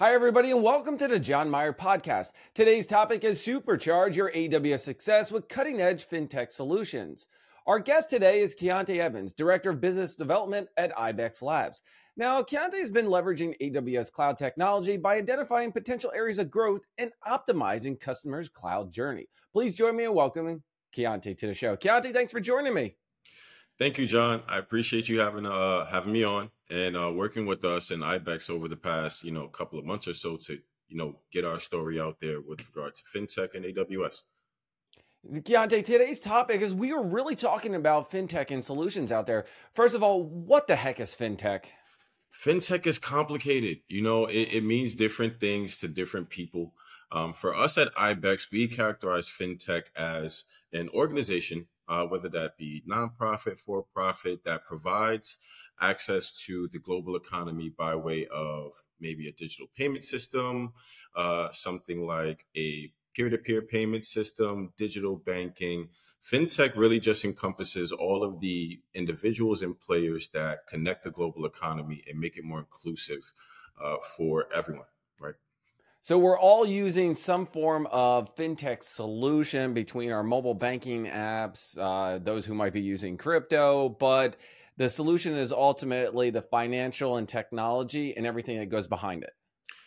Hi, everybody, and welcome to the Jon Myer Podcast. Today's topic is supercharge your AWS success with cutting edge fintech solutions. Our guest today is Kiante Evans, Director of Business Development at Ibex Labs. Now, Kiante has been leveraging AWS cloud technology by identifying potential areas of growth and optimizing customers' cloud journey. Please join me in welcoming Kiante to the show. Kiante, thanks for joining me. Thank you, Jon. I appreciate you having uh having me on and uh, working with us and Ibex over the past you know couple of months or so to you know get our story out there with regard to fintech and AWS. Kiante, today's topic is we are really talking about fintech and solutions out there. First of all, what the heck is fintech? Fintech is complicated. You know, it, it means different things to different people. Um, for us at Ibex, we characterize fintech as an organization uh, whether that be nonprofit, for profit, that provides access to the global economy by way of maybe a digital payment system, uh, something like a peer to peer payment system, digital banking. FinTech really just encompasses all of the individuals and players that connect the global economy and make it more inclusive uh, for everyone. Right? So we're all using some form of fintech solution between our mobile banking apps, uh, those who might be using crypto, but the solution is ultimately the financial and technology and everything that goes behind it.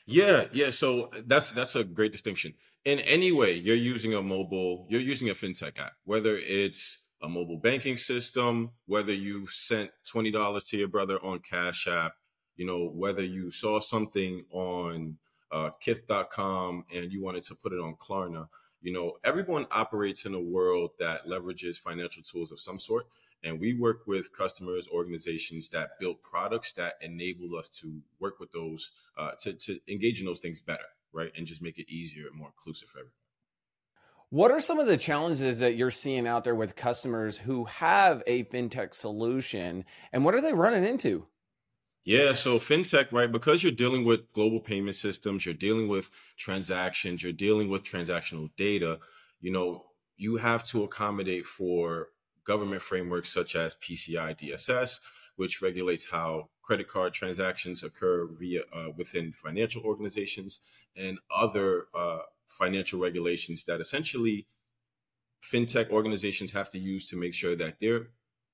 Yeah, yeah. So that's that's a great distinction. In any way, you're using a mobile, you're using a fintech app, whether it's a mobile banking system, whether you've sent twenty dollars to your brother on Cash App, you know, whether you saw something on uh, Kith.com and you wanted to put it on Klarna, you know, everyone operates in a world that leverages financial tools of some sort. And we work with customers, organizations that build products that enable us to work with those, uh, to, to engage in those things better, right? And just make it easier and more inclusive for everyone. What are some of the challenges that you're seeing out there with customers who have a fintech solution and what are they running into? Yeah, so fintech, right? Because you're dealing with global payment systems, you're dealing with transactions, you're dealing with transactional data, you know, you have to accommodate for government frameworks such as PCI DSS, which regulates how credit card transactions occur via uh, within financial organizations and other uh, financial regulations that essentially fintech organizations have to use to make sure that they're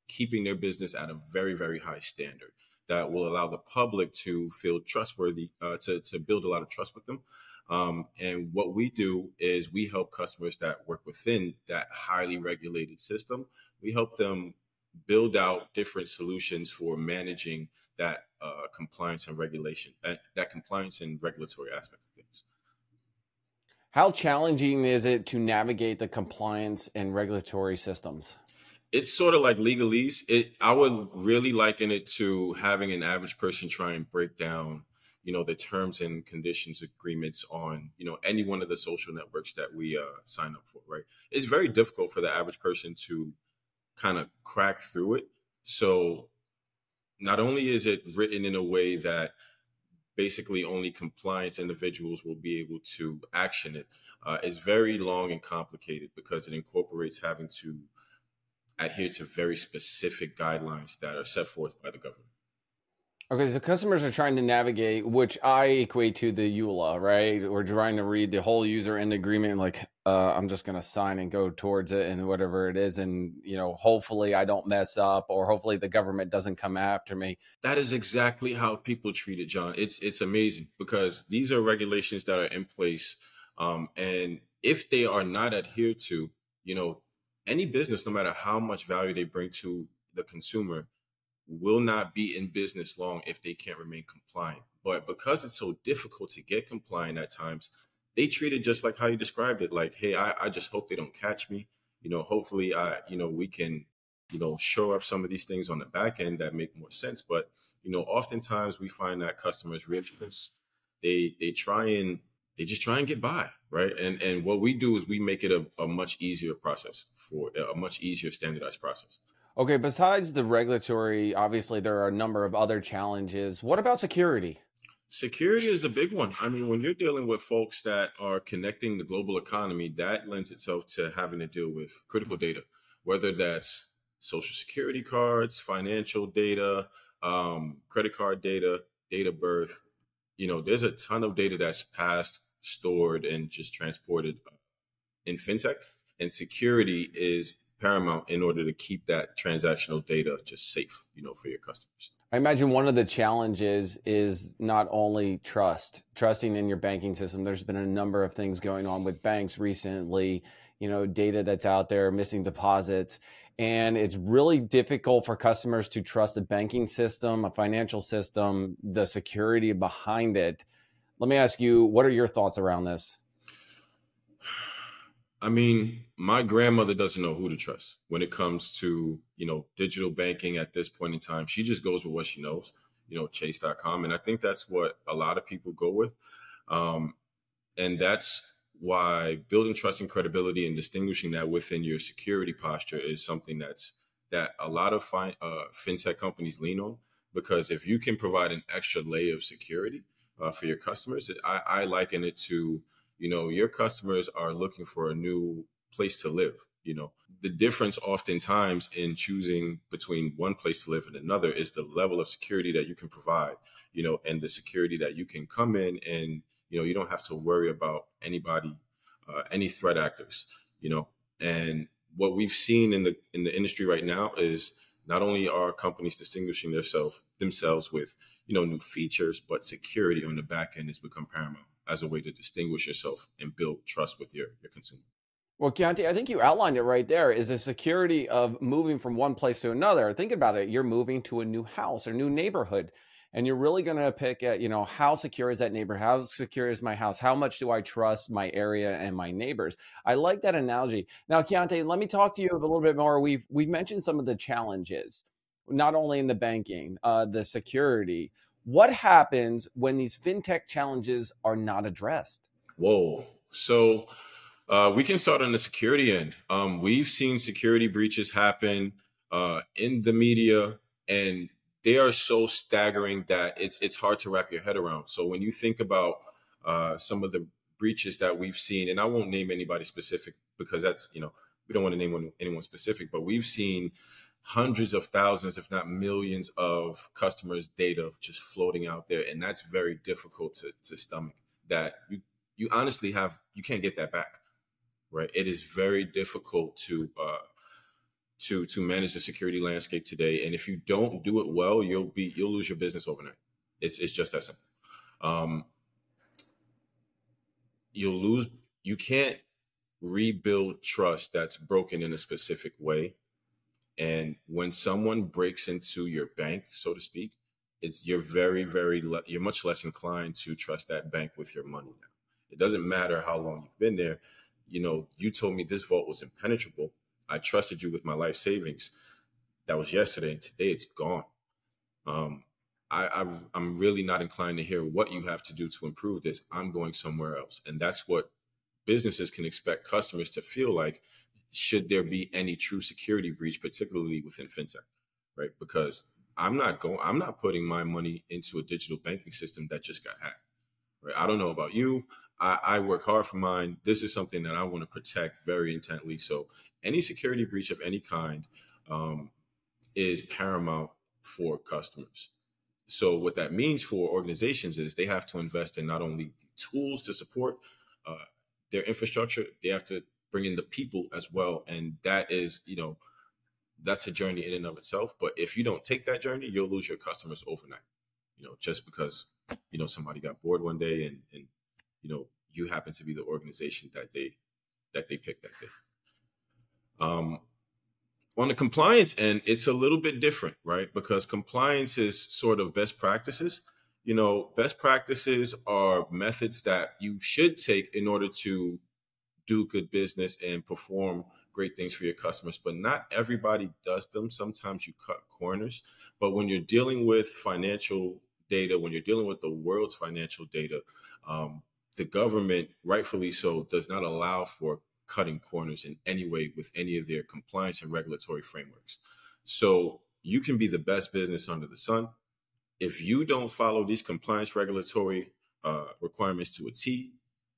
keeping their business at a very, very high standard that will allow the public to feel trustworthy, uh, to, to build a lot of trust with them. Um, and what we do is we help customers that work within that highly regulated system. We help them build out different solutions for managing that uh, compliance and regulation, that, that compliance and regulatory aspect of things. How challenging is it to navigate the compliance and regulatory systems? it's sort of like legalese. It I would really liken it to having an average person try and break down, you know, the terms and conditions agreements on, you know, any one of the social networks that we uh, sign up for. Right? It's very difficult for the average person to kind of crack through it. So, not only is it written in a way that basically only compliance individuals will be able to action it, uh, it's very long and complicated because it incorporates having to adhere to very specific guidelines that are set forth by the government. Okay, so customers are trying to navigate, which I equate to the EULA, right? We're trying to read the whole user end agreement, like uh, I'm just going to sign and go towards it, and whatever it is, and you know, hopefully I don't mess up, or hopefully the government doesn't come after me. That is exactly how people treat it, Jon. It's it's amazing because these are regulations that are in place, um, and if they are not adhered to, you know, any business, no matter how much value they bring to the consumer, will not be in business long if they can't remain compliant. But because it's so difficult to get compliant at times, they treat it just like how you described it. Like, hey, I, I just hope they don't catch me. You know, hopefully I, you know, we can, you know, show up some of these things on the back end that make more sense. But, you know, oftentimes we find that customers really they they try and they just try and get by, right? And and what we do is we make it a, a much easier process for a much easier standardized process. Okay, besides the regulatory, obviously there are a number of other challenges. What about security? Security is a big one. I mean, when you're dealing with folks that are connecting the global economy, that lends itself to having to deal with critical data, whether that's social security cards, financial data, um, credit card data, date of birth, you know, there's a ton of data that's passed, stored, and just transported in fintech, and security is paramount in order to keep that transactional data just safe, you know, for your customers. I imagine one of the challenges is not only trust, trusting in your banking system. There's been a number of things going on with banks recently, you know, data that's out there, missing deposits. And it's really difficult for customers to trust a banking system, a financial system, the security behind it. Let me ask you, what are your thoughts around this? I mean, my grandmother doesn't know who to trust when it comes to, you know, digital banking at this point in time. She just goes with what she knows, you know, chase.com. And I think that's what a lot of people go with. Um, and that's why building trust and credibility and distinguishing that within your security posture is something that's that a lot of fi- uh, fintech companies lean on because if you can provide an extra layer of security uh, for your customers, I, I liken it to you know your customers are looking for a new place to live you know. The difference oftentimes in choosing between one place to live and another is the level of security that you can provide you know and the security that you can come in and you know you don't have to worry about anybody uh, any threat actors you know. And what we've seen in the in the industry right now is not only are companies distinguishing themselves themselves with you know new features but security on the back end has become paramount as a way to distinguish yourself and build trust with your, your consumer. Well, Kiante, I think you outlined it right there is the security of moving from one place to another. Think about it. You're moving to a new house or new neighborhood, and you're really going to pick at, you know, how secure is that neighbor? How secure is my house? How much do I trust my area and my neighbors? I like that analogy. Now, Kiante, let me talk to you a little bit more. We've, we've mentioned some of the challenges, not only in the banking, uh, the security. What happens when these fintech challenges are not addressed? Whoa. So uh, we can start on the security end. Um, we've seen security breaches happen uh, in the media, and they are so staggering that it's it's hard to wrap your head around. So when you think about uh, some of the breaches that we've seen, and I won't name anybody specific because that's you know we don't want to name anyone specific, but we've seen hundreds of thousands, if not millions, of customers' data just floating out there, and that's very difficult to, to stomach. That you you honestly have you can't get that back, right? It is very difficult to uh, to to manage the security landscape today, and if you don't do it well, you'll be you'll lose your business overnight. It's it's just that simple. Um, you'll lose. You can't rebuild trust that's broken in a specific way and when someone breaks into your bank, so to speak, it's you're very, very le- you're much less inclined to trust that bank with your money now. It doesn't matter how long you've been there. You know, you told me this vault was impenetrable. I trusted you with my life savings. That was yesterday, and today it's gone. Um, I, I I'm really not inclined to hear what you have to do to improve this. I'm going somewhere else, and that's what businesses can expect customers to feel like should there be any true security breach, particularly within fintech, right? Because I'm not going, I'm not putting my money into a digital banking system that just got hacked, right? I don't know about you. I, I work hard for mine. This is something that I want to protect very intently. So any security breach of any kind um, is paramount for customers. So what that means for organizations is they have to invest in not only tools to support uh, their infrastructure, they have to bring in the people as well. And that is, you know, that's a journey in and of itself. But if you don't take that journey, you'll lose your customers overnight. You know, just because, you know, somebody got bored one day and and you know, you happen to be the organization that they that they picked that day. Um on the compliance end, it's a little bit different, right? Because compliance is sort of best practices. You know, best practices are methods that you should take in order to do good business and perform great things for your customers, but not everybody does them. Sometimes you cut corners. But when you're dealing with financial data, when you're dealing with the world's financial data, um, the government, rightfully so, does not allow for cutting corners in any way with any of their compliance and regulatory frameworks. So you can be the best business under the sun. If you don't follow these compliance regulatory uh, requirements to a T,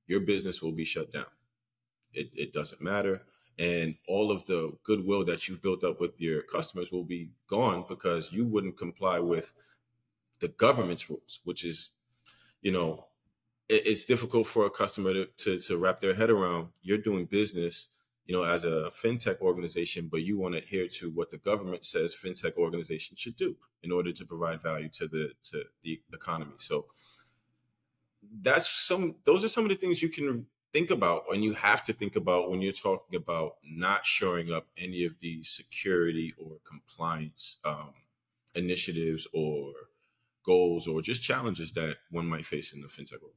your business will be shut down it, it doesn't matter. And all of the goodwill that you've built up with your customers will be gone because you wouldn't comply with the government's rules, which is you know, it, it's difficult for a customer to, to, to wrap their head around. You're doing business, you know, as a fintech organization, but you want to adhere to what the government says fintech organizations should do in order to provide value to the to the economy. So that's some those are some of the things you can think about and you have to think about when you're talking about not showing up any of these security or compliance um, initiatives or goals or just challenges that one might face in the fintech world.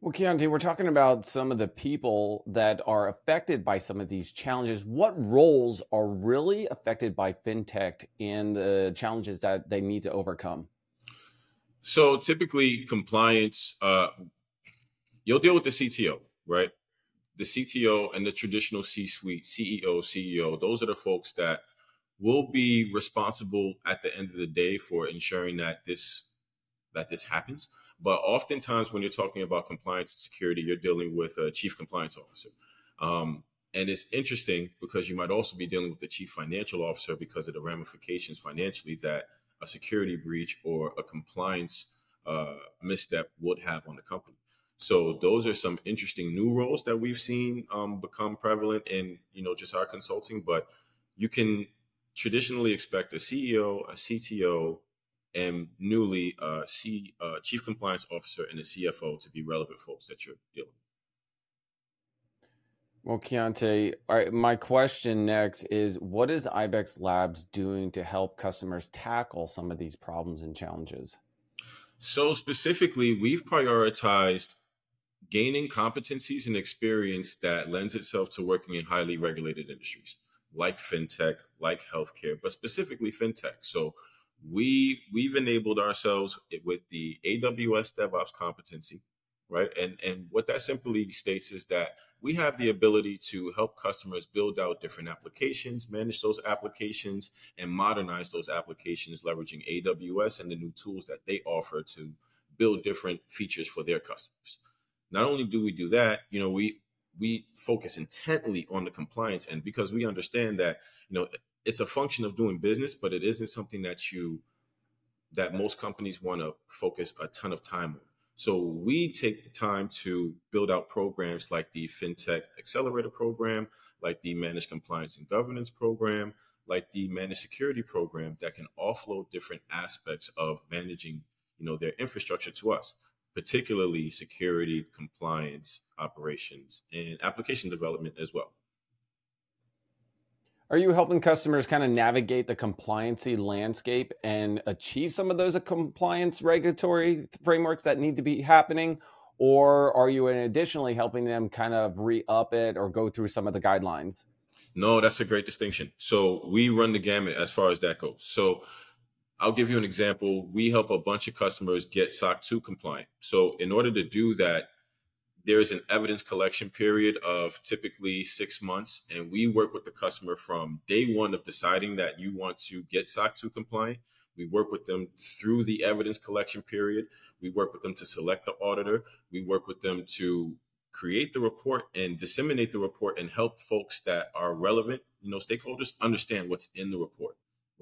Well, Kiante, we're talking about some of the people that are affected by some of these challenges. What roles are really affected by fintech and the challenges that they need to overcome? So typically, compliance, uh, you'll deal with the CTO, right? The CTO and the traditional C suite, CEO, CEO, those are the folks that will be responsible at the end of the day for ensuring that this that this happens. But oftentimes, when you're talking about compliance and security, you're dealing with a chief compliance officer. Um, and it's interesting because you might also be dealing with the chief financial officer because of the ramifications financially that a security breach or a compliance uh, misstep would have on the company. So those are some interesting new roles that we've seen um, become prevalent in you know just our consulting. But you can traditionally expect a CEO, a CTO, and newly uh, C, uh, Chief Compliance Officer and a CFO to be relevant folks that you're dealing with. Well, Kiante, right, my question next is what is Ibex Labs doing to help customers tackle some of these problems and challenges? So, specifically, we've prioritized gaining competencies and experience that lends itself to working in highly regulated industries like fintech, like healthcare, but specifically fintech. So, we we've enabled ourselves with the AWS DevOps competency, right? And and what that simply states is that we have the ability to help customers build out different applications, manage those applications, and modernize those applications, leveraging AWS and the new tools that they offer to build different features for their customers. Not only do we do that, you know, we we focus intently on the compliance end because we understand that you know it's a function of doing business, but it isn't something that you that most companies want to focus a ton of time on. So we take the time to build out programs like the FinTech Accelerator Program, like the Managed Compliance and Governance Program, like the Managed Security Program that can offload different aspects of managing, you know, their infrastructure to us, particularly security, compliance, operations, and application development as well. Are you helping customers kind of navigate the compliancy landscape and achieve some of those uh, compliance regulatory frameworks that need to be happening? Or are you additionally helping them kind of re up it or go through some of the guidelines? No, that's a great distinction. So we run the gamut as far as that goes. So I'll give you an example. We help a bunch of customers get SOC 2 compliant. So in order to do that, there's an evidence collection period of typically six months, and we work with the customer from day one of deciding that you want to get SOC 2 compliant. We work with them through the evidence collection period. We work with them to select the auditor. We work with them to create the report and disseminate the report and help folks that are relevant, you know, stakeholders understand what's in the report,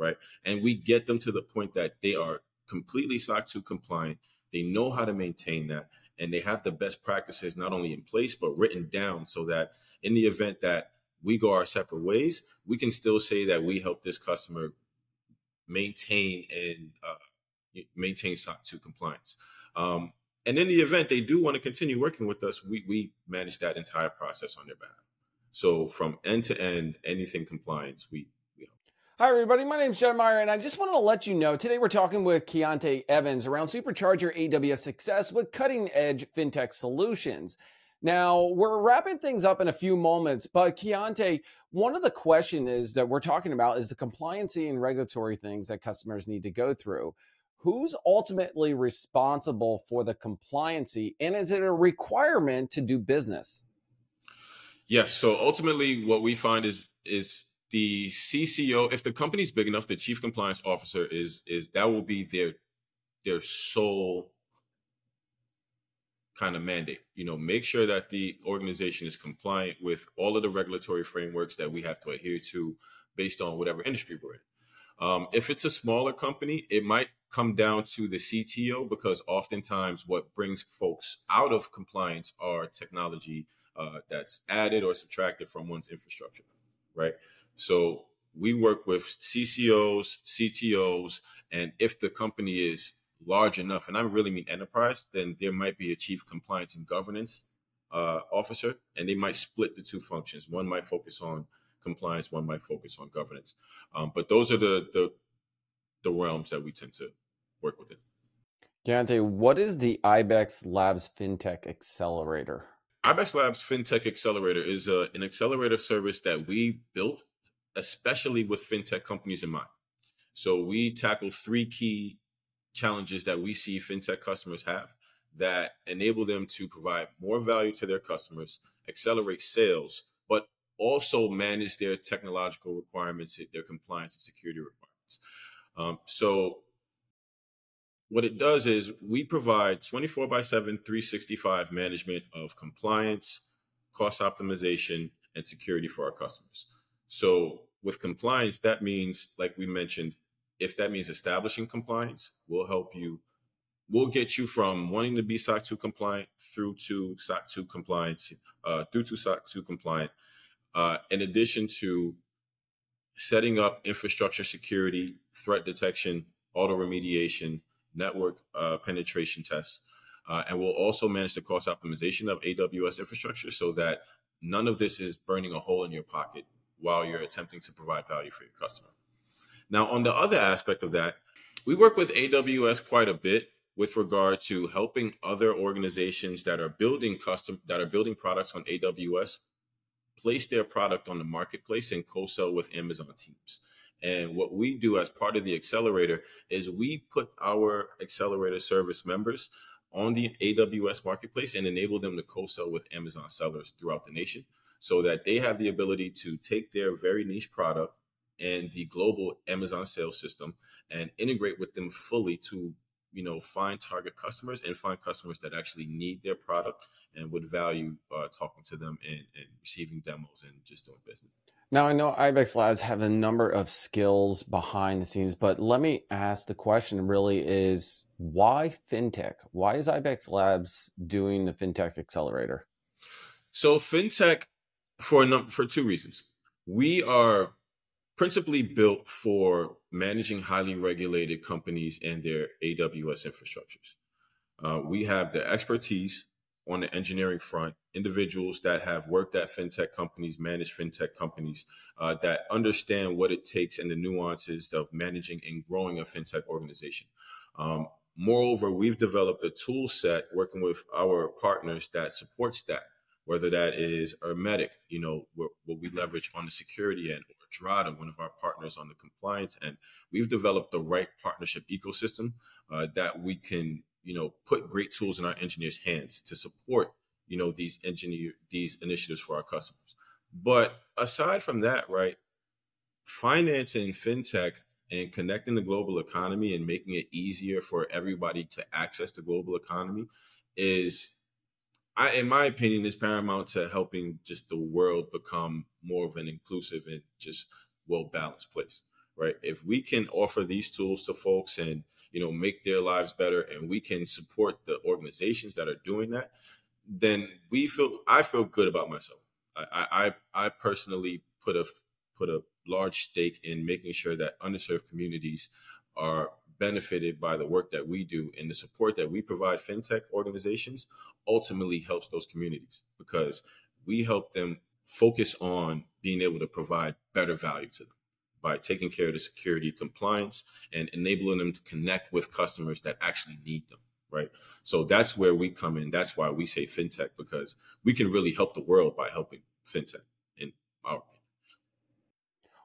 right? And we get them to the point that they are completely SOC 2 compliant. They know how to maintain that and they have the best practices not only in place but written down so that in the event that we go our separate ways, we can still say that we help this customer maintain and uh, maintain SOC 2 compliance. Um, and in the event they do want to continue working with us, we, we manage that entire process on their behalf. So from end to end, anything compliance, we Hi, everybody. My name is Jon Myer, and I just wanted to let you know today we're talking with Kiante Evans around Supercharger AWS success with cutting edge fintech solutions. Now, we're wrapping things up in a few moments, but Kiante, one of the questions is that we're talking about is the compliancy and regulatory things that customers need to go through. Who's ultimately responsible for the compliancy, and is it a requirement to do business? Yes. So ultimately, what we find is is the CCO, if the company's big enough, the chief compliance officer is is that will be their their sole kind of mandate. You know, make sure that the organization is compliant with all of the regulatory frameworks that we have to adhere to based on whatever industry we're in. Um, if it's a smaller company, it might come down to the CTO because oftentimes what brings folks out of compliance are technology uh, that's added or subtracted from one's infrastructure, right? So we work with CCOs, CTOs, and if the company is large enough, and I really mean enterprise, then there might be a chief compliance and governance uh, officer, and they might split the two functions. One might focus on compliance, one might focus on governance. Um, but those are the, the the realms that we tend to work within. Kiante, what is the IBEX Labs FinTech Accelerator? IBEX Labs FinTech Accelerator is a, uh, an accelerator service that we built, especially with fintech companies in mind. So we tackle three key challenges that we see fintech customers have that enable them to provide more value to their customers, accelerate sales, but also manage their technological requirements, their compliance and security requirements. Um, so, what it does is we provide 24 by 7, 365 management of compliance, cost optimization, and security for our customers. So, with compliance, that means, like we mentioned, if that means establishing compliance, we'll help you. We'll get you from wanting to be SOC 2 compliant through to SOC 2 compliance, uh, through to SOC 2 compliant. Uh, in addition to setting up infrastructure security, threat detection, auto remediation, network uh, penetration tests. Uh, and we'll also manage the cost optimization of AWS infrastructure so that none of this is burning a hole in your pocket while you're attempting to provide value for your customer. Now, on the other aspect of that, we work with AWS quite a bit with regard to helping other organizations that are building custom that are building products on AWS place their product on the marketplace and co-sell with Amazon teams. And what we do as part of the accelerator is we put our accelerator service members on the AWS marketplace and enable them to co-sell with Amazon sellers throughout the nation so that they have the ability to take their very niche product and the global Amazon sales system and integrate with them fully to you know find target customers and find customers that actually need their product and would value uh, talking to them and, and receiving demos and just doing business. Now i know ibex labs have a number of skills behind the scenes but let me ask the question really is why fintech? Why is ibex labs doing the fintech accelerator? So fintech for a for two reasons we are principally built for managing highly regulated companies and their AWS infrastructures. Uh, we have the expertise on the engineering front, individuals that have worked at fintech companies, managed fintech companies, uh, that understand what it takes and the nuances of managing and growing a fintech organization. Um, moreover, we've developed a tool set working with our partners that supports that whether that is Hermetic, you know, what, we leverage on the security end, or Drata, one of our partners on the compliance end. We've developed the right partnership ecosystem uh, that we can, you know, put great tools in our engineers' hands to support, you know, these engineer these initiatives for our customers. But aside from that, right, finance and fintech and connecting the global economy and making it easier for everybody to access the global economy is I, in my opinion, is paramount to helping just the world become more of an inclusive and just well balanced place, right? If we can offer these tools to folks and you know make their lives better, and we can support the organizations that are doing that, then we feel I feel good about myself. I I, I personally put a put a large stake in making sure that underserved communities are benefited by the work that we do and the support that we provide fintech organizations ultimately helps those communities because we help them focus on being able to provide better value to them by taking care of the security compliance and enabling them to connect with customers that actually need them right? So that's where we come in. That's why we say fintech because we can really help the world by helping fintech in our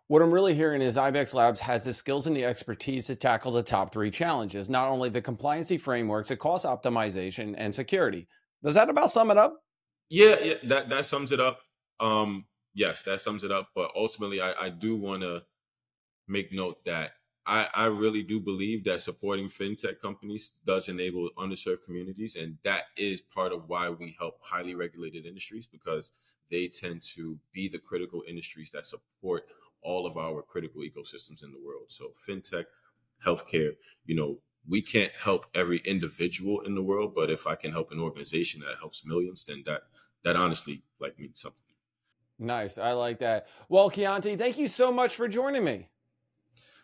what I'm really hearing is IBEX Labs has the skills and the expertise to tackle the top three challenges, not only the compliancy frameworks, the cost optimization, and security. Does that about sum it up? Yeah, yeah that, that sums it up. Um, yes, that sums it up. But ultimately, I, I do want to make note that I, I really do believe that supporting fintech companies does enable underserved communities. And that is part of why we help highly regulated industries because they tend to be the critical industries that support all of our critical ecosystems in the world. So fintech, healthcare, you know, we can't help every individual in the world, but if I can help an organization that helps millions, then that that honestly like means something. Nice. I like that. Well, Kiante, thank you so much for joining me.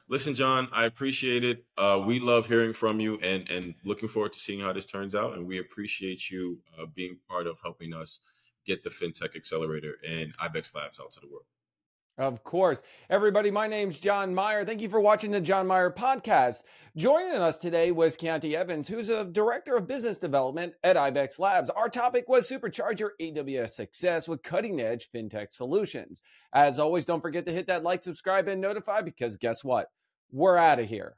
Listen, Jon, I appreciate it. Uh, we love hearing from you and and looking forward to seeing how this turns out. And we appreciate you uh, being part of helping us get the FinTech Accelerator and IBEX Labs out to the world. Of course. Everybody, my name's Jon Myer. Thank you for watching the Jon Myer podcast. Joining us today was Kiante Evans, who's a director of business development at IBEX Labs. Our topic was supercharge your AWS success with cutting edge fintech solutions. As always, don't forget to hit that like, subscribe, and notify because guess what? We're out of here.